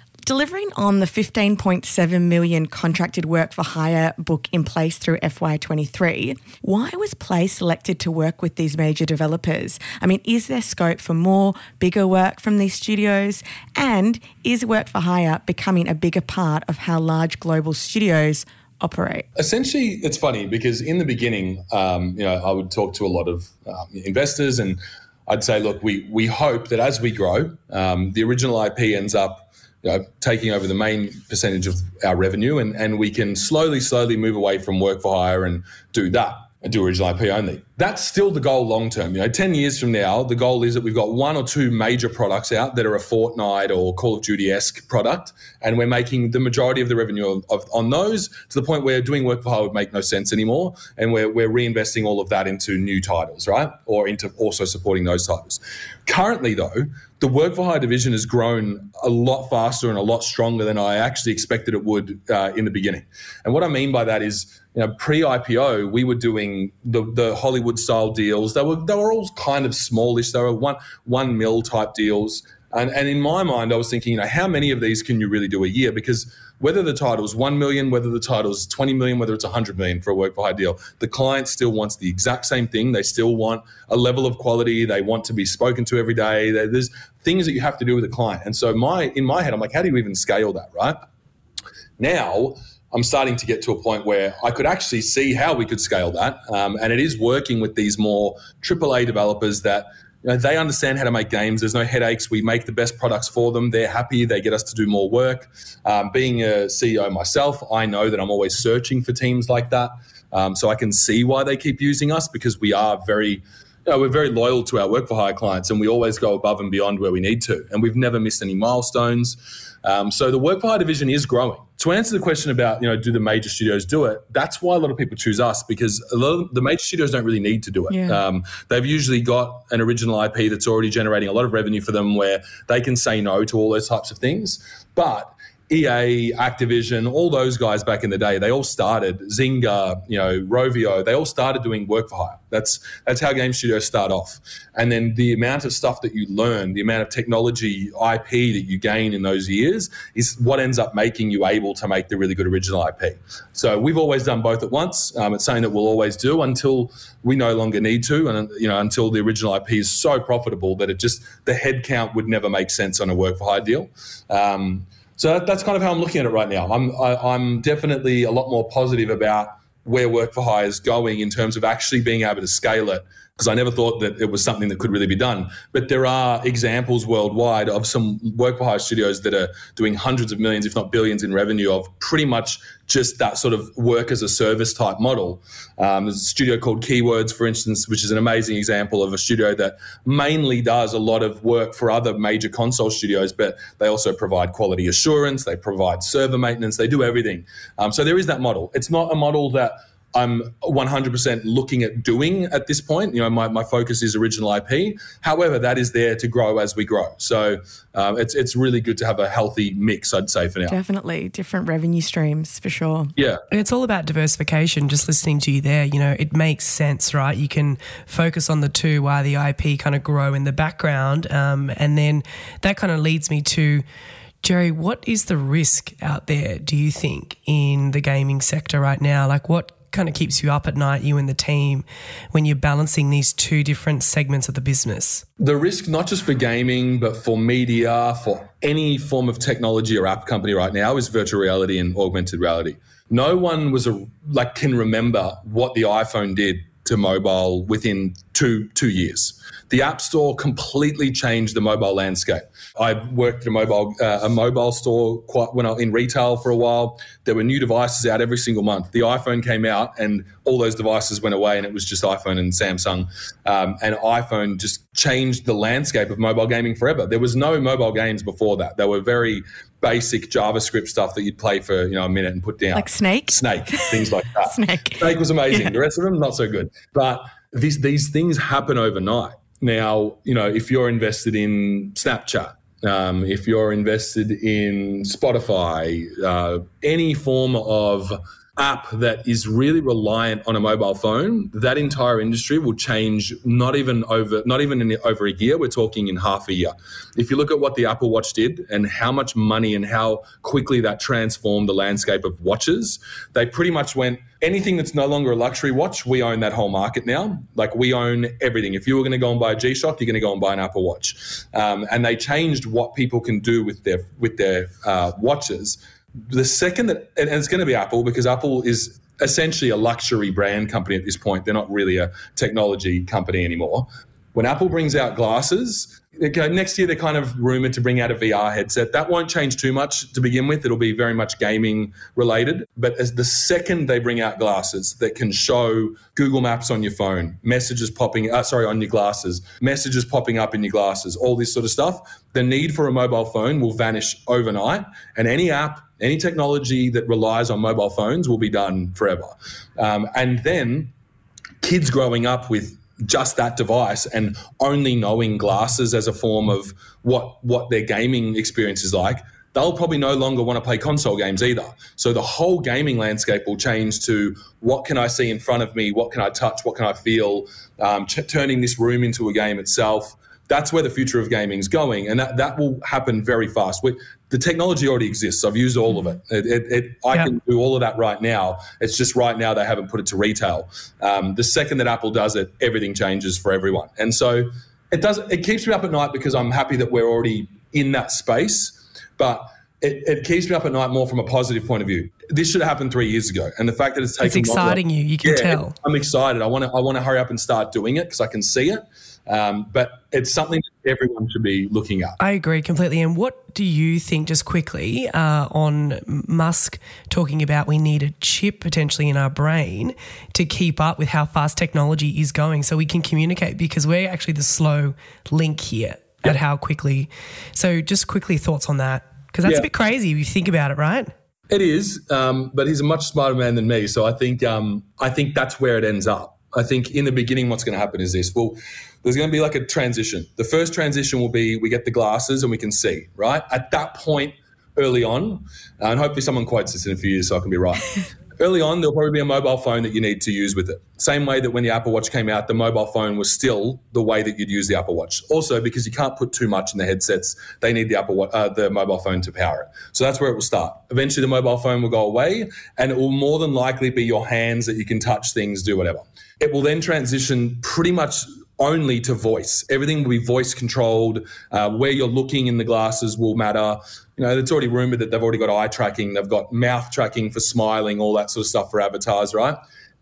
delivering on the 15.7 million contracted work for hire book in place through FY23, why was Play selected to work with these major developers? I mean, is there scope for more, bigger work from these studios? And is work for hire becoming a bigger part of how large global studios operate? Essentially, it's funny because in the beginning, um, you know, I would talk to a lot of um, investors and I'd say, look, we we hope that as we grow, um, the original IP ends up you know, taking over the main percentage of our revenue, and, and we can slowly, slowly move away from work for hire and do that do original IP only. That's still the goal long term. You know, 10 years from now, the goal is that we've got one or two major products out that are a Fortnite or Call of Duty esque product, and we're making the majority of the revenue of, of, on those to the point where doing work for hire would make no sense anymore. And we're, we're reinvesting all of that into new titles, right? Or into also supporting those titles. Currently, though, the work for hire division has grown a lot faster and a lot stronger than I actually expected it would uh, in the beginning. And what I mean by that is, you know, pre-IPO, we were doing the, the Hollywood style deals. They were they were all kind of smallish. They were one one mil type deals. And, and in my mind, I was thinking, you know, how many of these can you really do a year? Because whether the title is 1 million, whether the title is 20 million, whether it's 100 million for a work for hire deal, the client still wants the exact same thing. They still want a level of quality. They want to be spoken to every day. There's things that you have to do with a client. And so my in my head, I'm like, how do you even scale that, right? Now, I'm starting to get to a point where I could actually see how we could scale that. Um, and it is working with these more AAA developers that you know, they understand how to make games. There's no headaches. We make the best products for them. They're happy. They get us to do more work. Um, being a CEO myself, I know that I'm always searching for teams like that. Um, so I can see why they keep using us because we are very you know, we're very loyal to our work for hire clients and we always go above and beyond where we need to. And we've never missed any milestones. Um, so the work for hire division is growing. To answer the question about, you know, do the major studios do it? That's why a lot of people choose us because a lot of the major studios don't really need to do it. Yeah. Um, they've usually got an original IP that's already generating a lot of revenue for them where they can say no to all those types of things. But EA, Activision, all those guys back in the day, they all started Zynga, you know, Rovio, they all started doing work for hire. That's that's how game studios start off. And then the amount of stuff that you learn, the amount of technology IP that you gain in those years is what ends up making you able to make the really good original IP. So we've always done both at once. Um, it's something that we'll always do until we no longer need to, and you know, until the original IP is so profitable that it just the headcount would never make sense on a work for hire deal. Um, so that, that's kind of how I'm looking at it right now. I'm I, i am definitely a lot more positive about where work for hire is going in terms of actually being able to scale it because I never thought that it was something that could really be done. But there are examples worldwide of some work for hire studios that are doing hundreds of millions, if not billions, in revenue of pretty much just that sort of work as a service type model. Um, there's a studio called Keywords, for instance, which is an amazing example of a studio that mainly does a lot of work for other major console studios, but they also provide quality assurance, they provide server maintenance, they do everything. Um, so there is that model. It's not a model that I'm 100% looking at doing at this point. You know, my, my focus is original IP. However, that is there to grow as we grow. So um, it's it's really good to have a healthy mix, I'd say, for now. Definitely. Different revenue streams for sure. Yeah. And it's all about diversification. Just listening to you there, you know, it makes sense, right? You can focus on the two while the IP kind of grow in the background. Um, and then that kind of leads me to. Gerry, what is the risk out there, do you think, in the gaming sector right now? Like, what kind of keeps you up at night, you and the team, when you're balancing these two different segments of the business? The risk, not just for gaming, but for media, for any form of technology or app company right now, is virtual reality and augmented reality. No one was a, like can remember what the iPhone did to mobile within two two years. The App Store completely changed the mobile landscape. I worked at a mobile uh, a mobile store quite when I in retail for a while. There were new devices out every single month. The iPhone came out, and all those devices went away, and it was just iPhone and Samsung. Um, and iPhone just changed the landscape of mobile gaming forever. There was no mobile games before that. They were very basic JavaScript stuff that you'd play for you know a minute and put down, like Snake, Snake, things like that. Snake, Snake was amazing. Yeah. The rest of them not so good, but these these things happen overnight. Now, you know, if you're invested in Snapchat, um, if you're invested in Spotify, uh, any form of app that is really reliant on a mobile phone, that entire industry will change not even over not even in over a year. We're talking in half a year. If you look at what the Apple Watch did and how much money and how quickly that transformed the landscape of watches, they pretty much went anything that's no longer a luxury watch, we own that whole market now. Like we own everything. If you were going to go and buy a G Shock, you're going to go and buy an Apple Watch. Um, and they changed what people can do with their with their uh, watches the second that, and it's going to be Apple because Apple is essentially a luxury brand company at this point. They're not really a technology company anymore. When Apple brings out glasses, next year they're kind of rumored to bring out a VR headset. That won't change too much to begin with. It'll be very much gaming related. But as the second they bring out glasses that can show Google Maps on your phone, messages popping, uh, sorry, on your glasses, messages popping up in your glasses, all this sort of stuff, the need for a mobile phone will vanish overnight. And any app, any technology that relies on mobile phones will be done forever. Um, and then kids growing up with just that device and only knowing glasses as a form of what what their gaming experience is like they'll probably no longer want to play console games either. So the whole gaming landscape will change to what can i see in front of me? What can i touch? What can i feel? Um, turning this room into a game itself. That's where the future of gaming is going, and that, that will happen very fast. We, the technology already exists. I've used all of it. it, it, it I yeah. can do all of that right now. It's just right now they haven't put it to retail. Um, the second that Apple does it, everything changes for everyone. And so it does. It keeps me up at night because I'm happy that we're already in that space. But it, it, keeps me up at night more from a positive point of view. This should have happened three years ago, and the fact that it's taking it's exciting longer, you. You can yeah, tell. I'm excited. I want to. I want to hurry up and start doing it because I can see it. Um, but it's something everyone should be looking at. I agree completely. And what do you think, just quickly, uh, on Musk talking about we need a chip potentially in our brain to keep up with how fast technology is going, so we can communicate because we're actually the slow link here at how quickly. So, just quickly thoughts on that because that's yeah. a bit crazy if you think about it, right? It is, um, but he's a much smarter man than me. So I think um, I think that's where it ends up. I think in the beginning, what's going to happen is this: well, there's going to be like a transition. The first transition will be we get the glasses and we can see. Right at that point, early on, and hopefully someone quotes this in a few years so I can be right. early on, there'll probably be a mobile phone that you need to use with it. Same way that when the Apple Watch came out, the mobile phone was still the way that you'd use the Apple Watch. Also, because you can't put too much in the headsets, they need the Apple uh, the mobile phone to power it. So that's where it will start. Eventually, the mobile phone will go away, and it will more than likely be your hands that you can touch things, do whatever. It will then transition pretty much only to voice. Everything will be voice controlled. Uh, where you're looking in the glasses will matter. You know, it's already rumored that they've already got eye tracking, they've got mouth tracking for smiling, all that sort of stuff for avatars, right?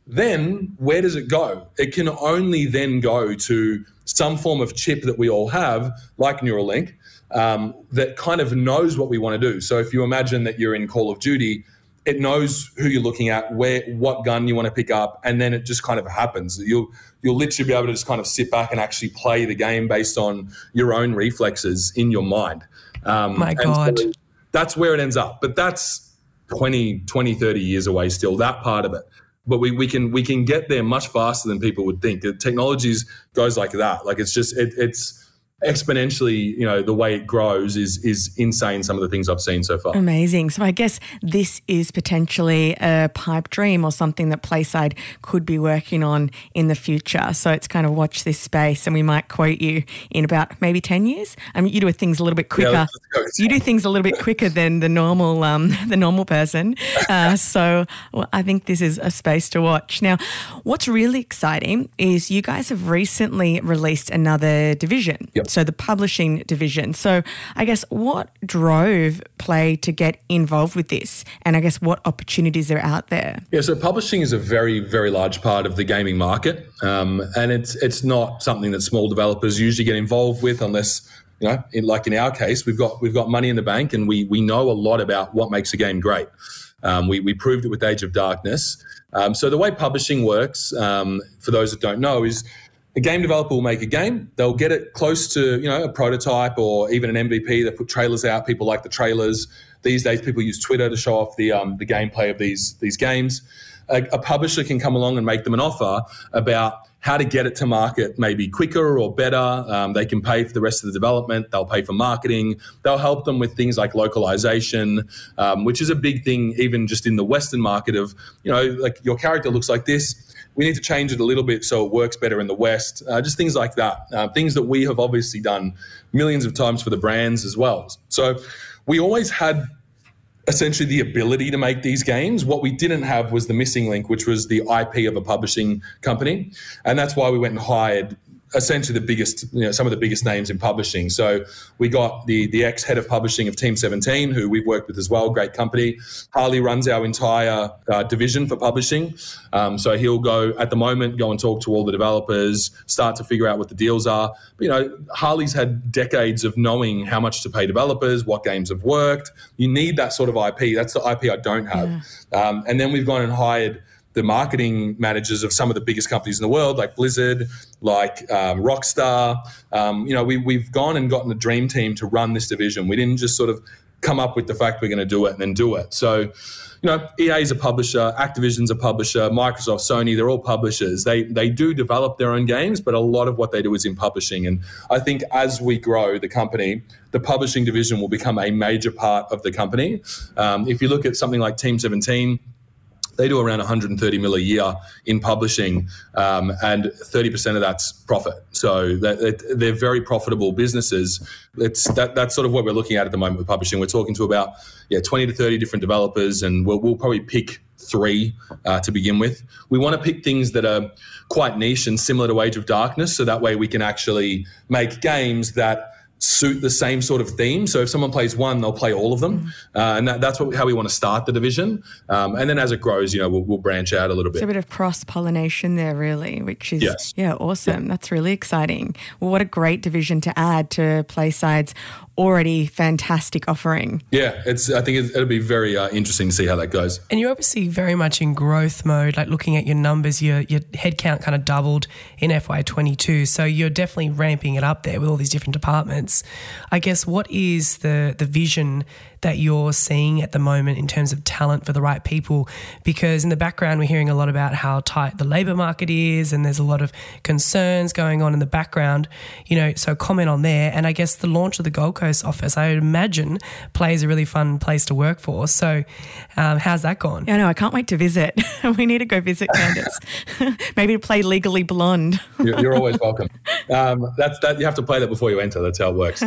Then where does it go? It can only then go to some form of chip that we all have, like Neuralink, um, that kind of knows what we want to do. So if you imagine that you're in Call of Duty, it knows who you're looking at, where, what gun you want to pick up, and then it just kind of happens. You'll you'll literally be able to just kind of sit back and actually play the game based on your own reflexes in your mind. Um, My God, so that's where it ends up. But that's 20, 20, 30 years away still. That part of it. But we, we can we can get there much faster than people would think. The technologies goes like that. Like it's just it, it's exponentially, you know, the way it grows is is insane. Some of the things I've seen so far. Amazing. So I guess this is potentially a pipe dream or something that Playside could be working on in the future. So it's kind of watch this space, and we might quote you in about maybe ten years. I mean, you do things a little bit quicker. Yeah, you do things a little bit quicker than the normal um, the normal person. Uh, so well, I think this is a space to watch. Now, what's really exciting is you guys have recently released another division. Yep so the publishing division. So I guess what drove Play to get involved with this, and I guess what opportunities are out there? Yeah, so publishing is a very very large part of the gaming market, um, and it's it's not something that small developers usually get involved with unless you know, in, like in our case, we've got we've got money in the bank, and we we know a lot about what makes a game great. Um, we we proved it with Age of Darkness. Um, so the way publishing works, um, for those that don't know, is a game developer will make a game. They'll get it close to you know a prototype or even an MVP. They put trailers out. People like the trailers. These days, people use Twitter to show off the um, the gameplay of these these games. A, a, publisher can come along and make them an offer about how to get it to market maybe quicker or better. Um, they can pay for the rest of the development. They'll pay for marketing. They'll help them with things like localization, um, which is a big thing even just in the Western market. Of you know, like your character looks like this we need to change it a little bit so it works better in the West. Uh, just things like that. Uh, things that we have obviously done millions of times for the brands as well. So we always had essentially the ability to make these games. What we didn't have was the missing link, which was the IP of a publishing company. And that's why we went and hired essentially the biggest, you know, some of the biggest names in publishing. So we got the the ex head of publishing of Team 17, who we've worked with as well, great company. Harley runs our entire uh, division for publishing. Um, so he'll go at the moment, go and talk to all the developers, start to figure out what the deals are. But, you know, Harley's had decades of knowing how much to pay developers, what games have worked. You need that sort of IP. That's the IP I don't have. Yeah. Um, and then we've gone and hired the marketing managers of some of the biggest companies in the world, like Blizzard, like um, Rockstar. Um, you know, we, we've gone and gotten a dream team to run this division. We didn't just sort of come up with the fact we're going to do it and then do it. So, you know, EA is a publisher, Activision's a publisher, Microsoft, Sony, they're all publishers. They they do develop their own games, but a lot of what they do is in publishing. And I think as we grow the company, the publishing division will become a major part of the company. Um, if you look at something like Team 17, they do around 130 mil a year in publishing, um, and 30% of that's profit. So they're very profitable businesses. It's that, that's sort of what we're looking at at the moment with publishing. We're talking to about yeah 20 to 30 different developers, and we'll, we'll probably pick three uh, to begin with. We want to pick things that are quite niche and similar to Age of Darkness, so that way we can actually make games that suit the same sort of theme. So if someone plays one, they'll play all of them, mm-hmm. uh, and that, that's what, how we want to start the division. Um, and then as it grows, you know, we'll, we'll branch out a little bit. It's a bit of cross pollination there, really, which is yes. yeah, awesome. Yeah. That's really exciting. Well, what a great division to add to Playside's already fantastic offering. Yeah, it's. I think it'll be very uh, interesting to see how that goes. And you're obviously very much in growth mode. Like looking at your numbers, your your headcount kind of doubled in FY22. So you're definitely ramping it up there with all these different departments. I guess what is the the vision that you're seeing at the moment in terms of talent for the right people? Because in the background, we're hearing a lot about how tight the labour market is, and there's a lot of concerns going on in the background. You know, so comment on there. And I guess the launch of the Gold Coast office, I imagine, plays a really fun place to work for. So, um, how's that gone? Yeah, no, I can't wait to visit. we need to go visit Candice. Maybe to play Legally Blonde. you're, you're, always welcome. Um, that's that. You have to play that before you enter. That's how it works.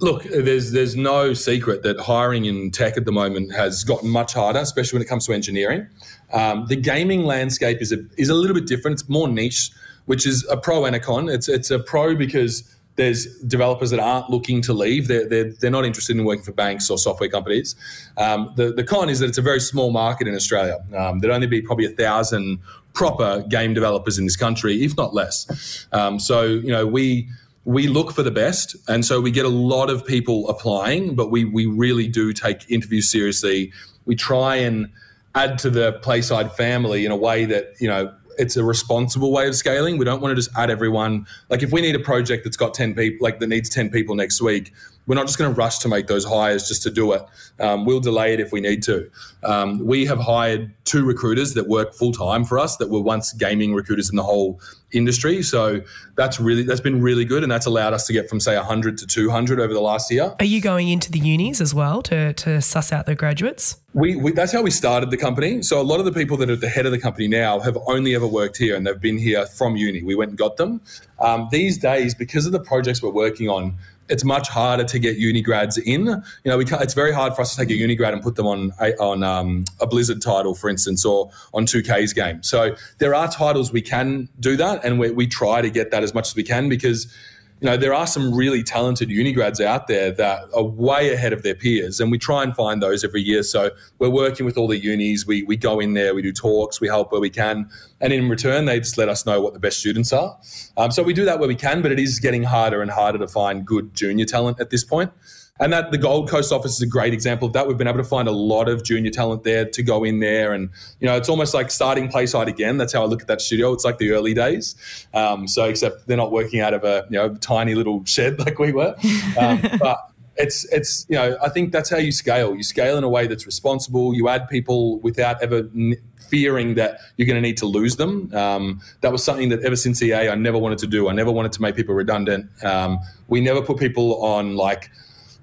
Look, there's there's no secret that hiring hiring in tech at the moment has gotten much harder, especially when it comes to engineering. Um, the gaming landscape is a, is a little bit different. It's more niche, which is a pro and a con. It's, it's a pro because there's developers that aren't looking to leave. They're, they're, they're not interested in working for banks or software companies. Um, the, the con is that it's a very small market in Australia. Um, there'd only be probably a thousand proper game developers in this country, if not less. Um, so, you know, we we look for the best, and so we get a lot of people applying, but we we really do take interviews seriously. We try and add to the Playside family in a way that you know it's a responsible way of scaling. We don't want to just add everyone. Like if we need a project that's got ten people, like that needs ten people next week, we're not just going to rush to make those hires just to do it. Um, we'll delay it if we need to. Um, we have hired two recruiters that work full time for us that were once gaming recruiters in the whole industry. So that's really that's been really good, and that's allowed us to get from say 100 to 200 over the last year. Are you going into the unis as well to to suss out the graduates? We, we, that's how we started the company. So a lot of the people that are at the head of the company now have only ever worked here, and they've been here from uni. We went and got them. Um, these days, because of the projects we're working on, it's much harder to get uni grads in. You know, we it's very hard for us to take a uni grad and put them on a, on um, a Blizzard title, for instance, or on 2K's game. So there are titles we can do that, and we, we try to get that as much as we can because you know, there are some really talented uni grads out there that are way ahead of their peers, and we try and find those every year. So we're working with all the unis. We, we go in there, we do talks, we help where we can, and in return, they just let us know what the best students are. Um, so we do that where we can, but it is getting harder and harder to find good junior talent at this point. And that the Gold Coast office is a great example of that. We've been able to find a lot of junior talent there to go in there, and you know, it's almost like starting Playside again. That's how I look at that studio. It's like the early days. Um, so, except they're not working out of a you know tiny little shed like we were, um, but it's it's you know I think that's how you scale. You scale in a way that's responsible. You add people without ever n- fearing that you're going to need to lose them. Um, that was something that ever since EA I never wanted to do. I never wanted to make people redundant. Um, we never put people on like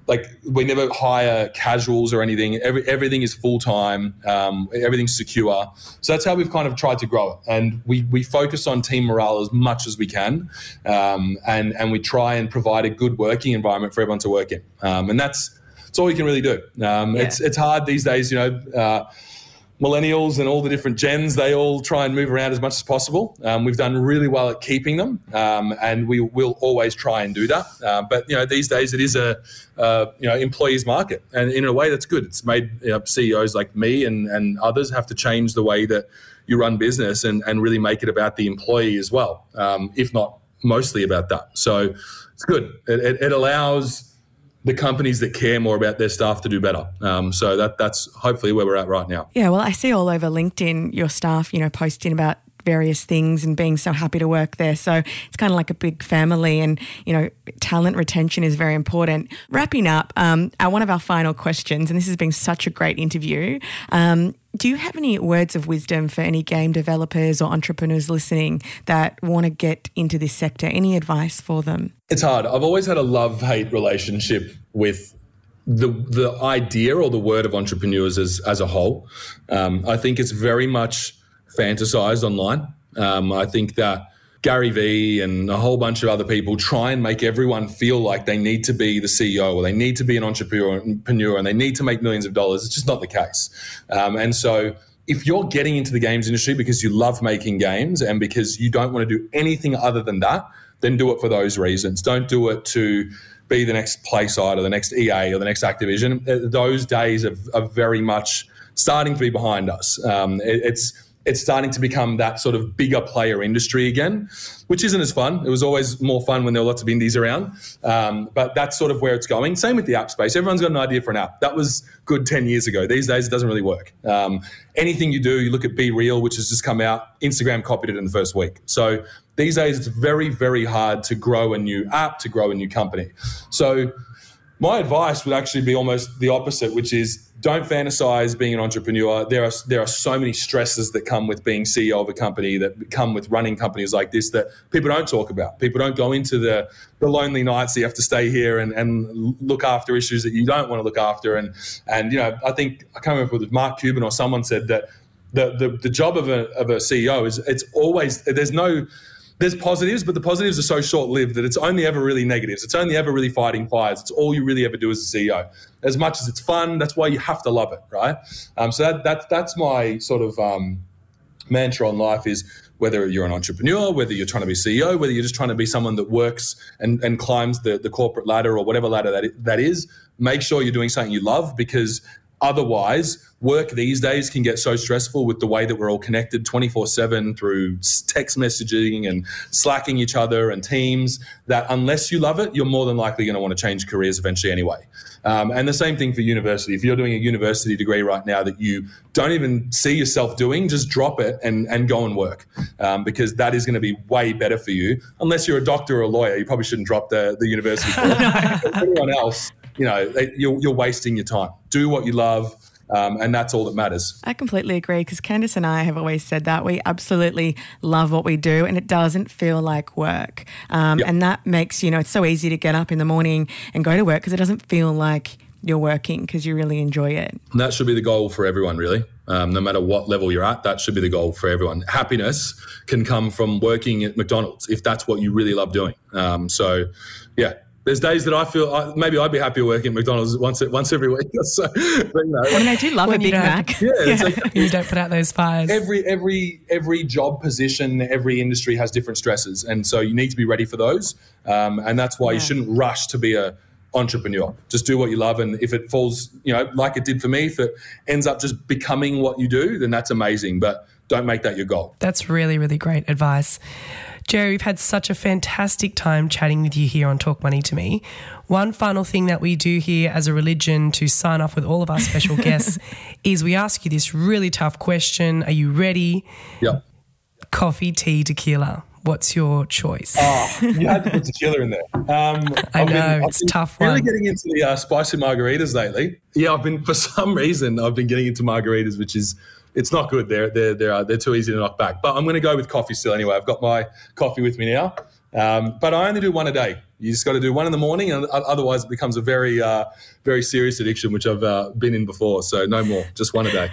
like we never hire casuals or anything. Every, everything is full time. Um, everything's secure. So that's how we've kind of tried to grow it. And we we focus on team morale as much as we can, um, and and we try and provide a good working environment for everyone to work in. Um, and that's that's all we can really do. Um, yeah. It's it's hard these days, you know. Uh, millennials and all the different gens, they all try and move around as much as possible. Um, we've done really well at keeping them, um, and we will always try and do that. Uh, but you know, these days it is a uh, you know employees market, and in a way that's good. It's made you know, CEOs like me and and others have to change the way that you run business and and really make it about the employee as well, um, if not mostly about that. So it's good. it, it, it allows the companies that care more about their staff to do better. Um, so that that's hopefully where we're at right now. Yeah, well, I see all over LinkedIn your staff, you know, posting about various things and being so happy to work there. So it's kind of like a big family, and you know, talent retention is very important. Wrapping up, um, our, one of our final questions, and this has been such a great interview. Um, do you have any words of wisdom for any game developers or entrepreneurs listening that want to get into this sector? Any advice for them? It's hard. I've always had a love hate relationship with the the idea or the word of entrepreneurs as as a whole. Um, I think it's very much fantasized online. Um, I think that Gary Vee and a whole bunch of other people try and make everyone feel like they need to be the CEO or they need to be an entrepreneur and they need to make millions of dollars. It's just not the case. Um, and so if you're getting into the games industry because you love making games and because you don't want to do anything other than that, then do it for those reasons. Don't do it to be the next PlaySide or the next EA or the next Activision. Uh, those days are, are very much starting to be behind us. Um, it, it's it's starting to become that sort of bigger player industry again, which isn't as fun. It was always more fun when there were lots of indies around. Um, but that's sort of where it's going. Same with the app space. Everyone's got an idea for an app. That was good 10 years ago. These days, it doesn't really work. Um, anything you do, you look at BeReal, which has just come out, Instagram copied it in the first week. So these days, it's very, very hard to grow a new app, to grow a new company. So my advice would actually be almost the opposite, which is don't fantasize being an entrepreneur. There are there are so many stresses that come with being CEO of a company that come with running companies like this that people don't talk about. People don't go into the the lonely nights that you have to stay here and, and look after issues that you don't want to look after. And and you know, I think I can't remember if Mark Cuban or someone said that the the, the job of a of a CEO is it's always there's no there's positives, but the positives are so short lived that it's only ever really negatives. It's only ever really fighting fires. It's all you really ever do as a CEO. As much as it's fun, that's why you have to love it, right? Um, so that, that that's my sort of um, mantra on life is whether you're an entrepreneur, whether you're trying to be CEO, whether you're just trying to be someone that works and, and climbs the, the corporate ladder or whatever ladder that, that is, make sure you're doing something you love because Otherwise, work these days can get so stressful with the way that we're all connected 24 7 through text messaging and slacking each other and teams that unless you love it, you're more than likely going to want to change careers eventually anyway. Um, and the same thing for university. If you're doing a university degree right now that you don't even see yourself doing, just drop it and, and go and work um, because that is going to be way better for you. Unless you're a doctor or a lawyer, you probably shouldn't drop the, the university. Anyone else, you know, you're, you're wasting your time. Do what you love. Um, and that's all that matters. I completely agree because Candice and I have always said that we absolutely love what we do and it doesn't feel like work. Um, yep. And that makes, you know, it's so easy to get up in the morning and go to work because it doesn't feel like you're working because you really enjoy it. And that should be the goal for everyone, really. Um, no matter what level you're at, that should be the goal for everyone. Happiness can come from working at McDonald's if that's what you really love doing. Um, so, yeah, there's days that I feel maybe I'd be happier working at McDonald's once once every week or so. But, you know, I mean, I do love a Big Mac. Yeah, yeah. Like, you don't put out those fires. Every every every job position, every industry has different stresses, and so you need to be ready for those. Um, and that's why yeah. you shouldn't rush to be a entrepreneur. Just do what you love, and if it falls, you know, like it did for me, if it ends up just becoming what you do, then that's amazing. But don't make that your goal. That's really really great advice. Gerry, we've had such a fantastic time chatting with you here on Talk Money to Me. One final thing that we do here as a religion to sign off with all of our special guests is we ask you this really tough question. Are you ready? Yeah. Coffee, tea, tequila. What's your choice? Oh, you had to put tequila in there. Um, I I've know been, it's been tough. Really one. getting into the uh, spicy margaritas lately. Yeah, I've been for some reason I've been getting into margaritas, which is it's not good. They're they're they're, uh, they're too easy to knock back. But I'm going to go with coffee still anyway. I've got my coffee with me now. Um, but I only do one a day. You just got to do one in the morning, and otherwise it becomes a very, uh, very serious addiction, which I've uh, been in before. So no more, just one a day.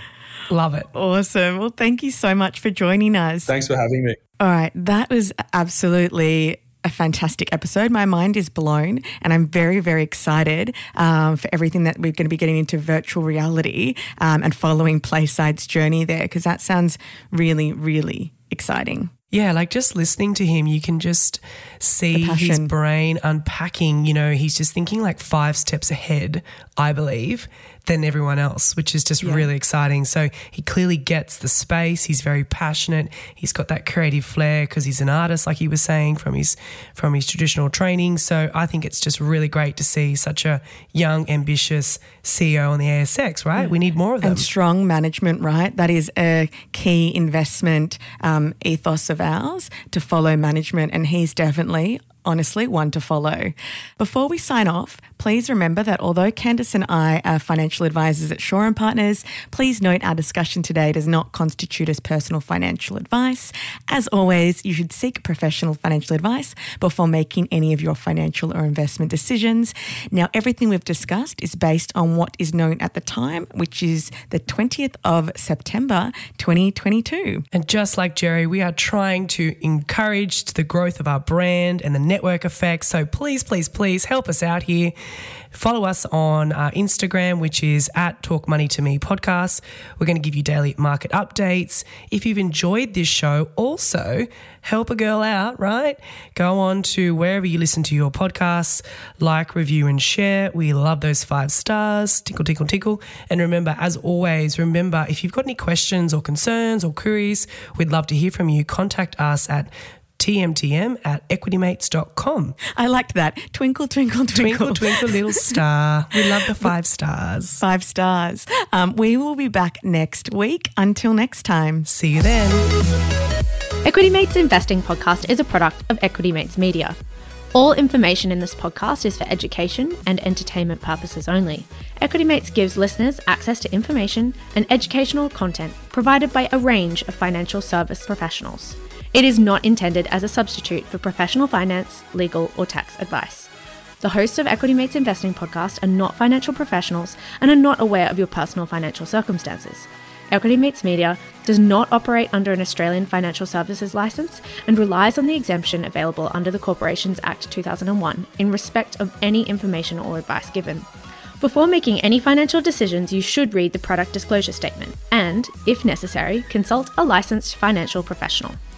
Love it. Awesome. Well, thank you so much for joining us. Thanks for having me. All right, that was absolutely a fantastic episode. My mind is blown, and I'm very, very excited um, for everything that we're going to be getting into virtual reality um, and following Playside's journey there, because that sounds really, really exciting. Yeah, like just listening to him, you can just see his brain unpacking. You know, he's just thinking like five steps ahead, I believe than everyone else, which is just yeah. really exciting. So he clearly gets the space. He's very passionate. He's got that creative flair because he's an artist, like he was saying from his from his traditional training. So I think it's just really great to see such a young, ambitious CEO on the ASX. Right? Yeah. We need more of them and strong management. Right? That is a key investment um, ethos of ours to follow management, and he's definitely honestly one to follow. Before we sign off, please remember that although Candice and I are financial advisors at Shaw and Partners, please note our discussion today does not constitute as personal financial advice. As always, you should seek professional financial advice before making any of your financial or investment decisions. Now, everything we've discussed is based on what is known at the time, which is the 20th of September 2022. And just like Gerry, we are trying to encourage the growth of our brand and the network effect. So please, please, please help us out here. Follow us on our Instagram, which is at Talk Money to Me podcast. We're going to give you daily market updates. If you've enjoyed this show, also help a girl out, right? Go on to wherever you listen to your podcasts, like, review, and share. We love those five stars. Tinkle, tinkle, tinkle. And remember, as always, remember if you've got any questions or concerns or queries, we'd love to hear from you. Contact us at tmtm at equitymates.com. I liked that. Twinkle, twinkle, twinkle. Twinkle, twinkle, little star. We love the five stars. Five stars. Um, we will be back next week. Until next time. See you then. Equity Mates Investing Podcast is a product of Equity Mates Media. All information in this podcast is for education and entertainment purposes only. Equity Mates gives listeners access to information and educational content provided by a range of financial service professionals. It is not intended as a substitute for professional finance, legal, or tax advice. The hosts of Equity Mates Investing Podcast are not financial professionals and are not aware of your personal financial circumstances. Equity Mates Media does not operate under an Australian Financial Services Licence and relies on the exemption available under the Corporations Act 2001 in respect of any information or advice given. Before making any financial decisions, you should read the product disclosure statement and, if necessary, consult a licensed financial professional.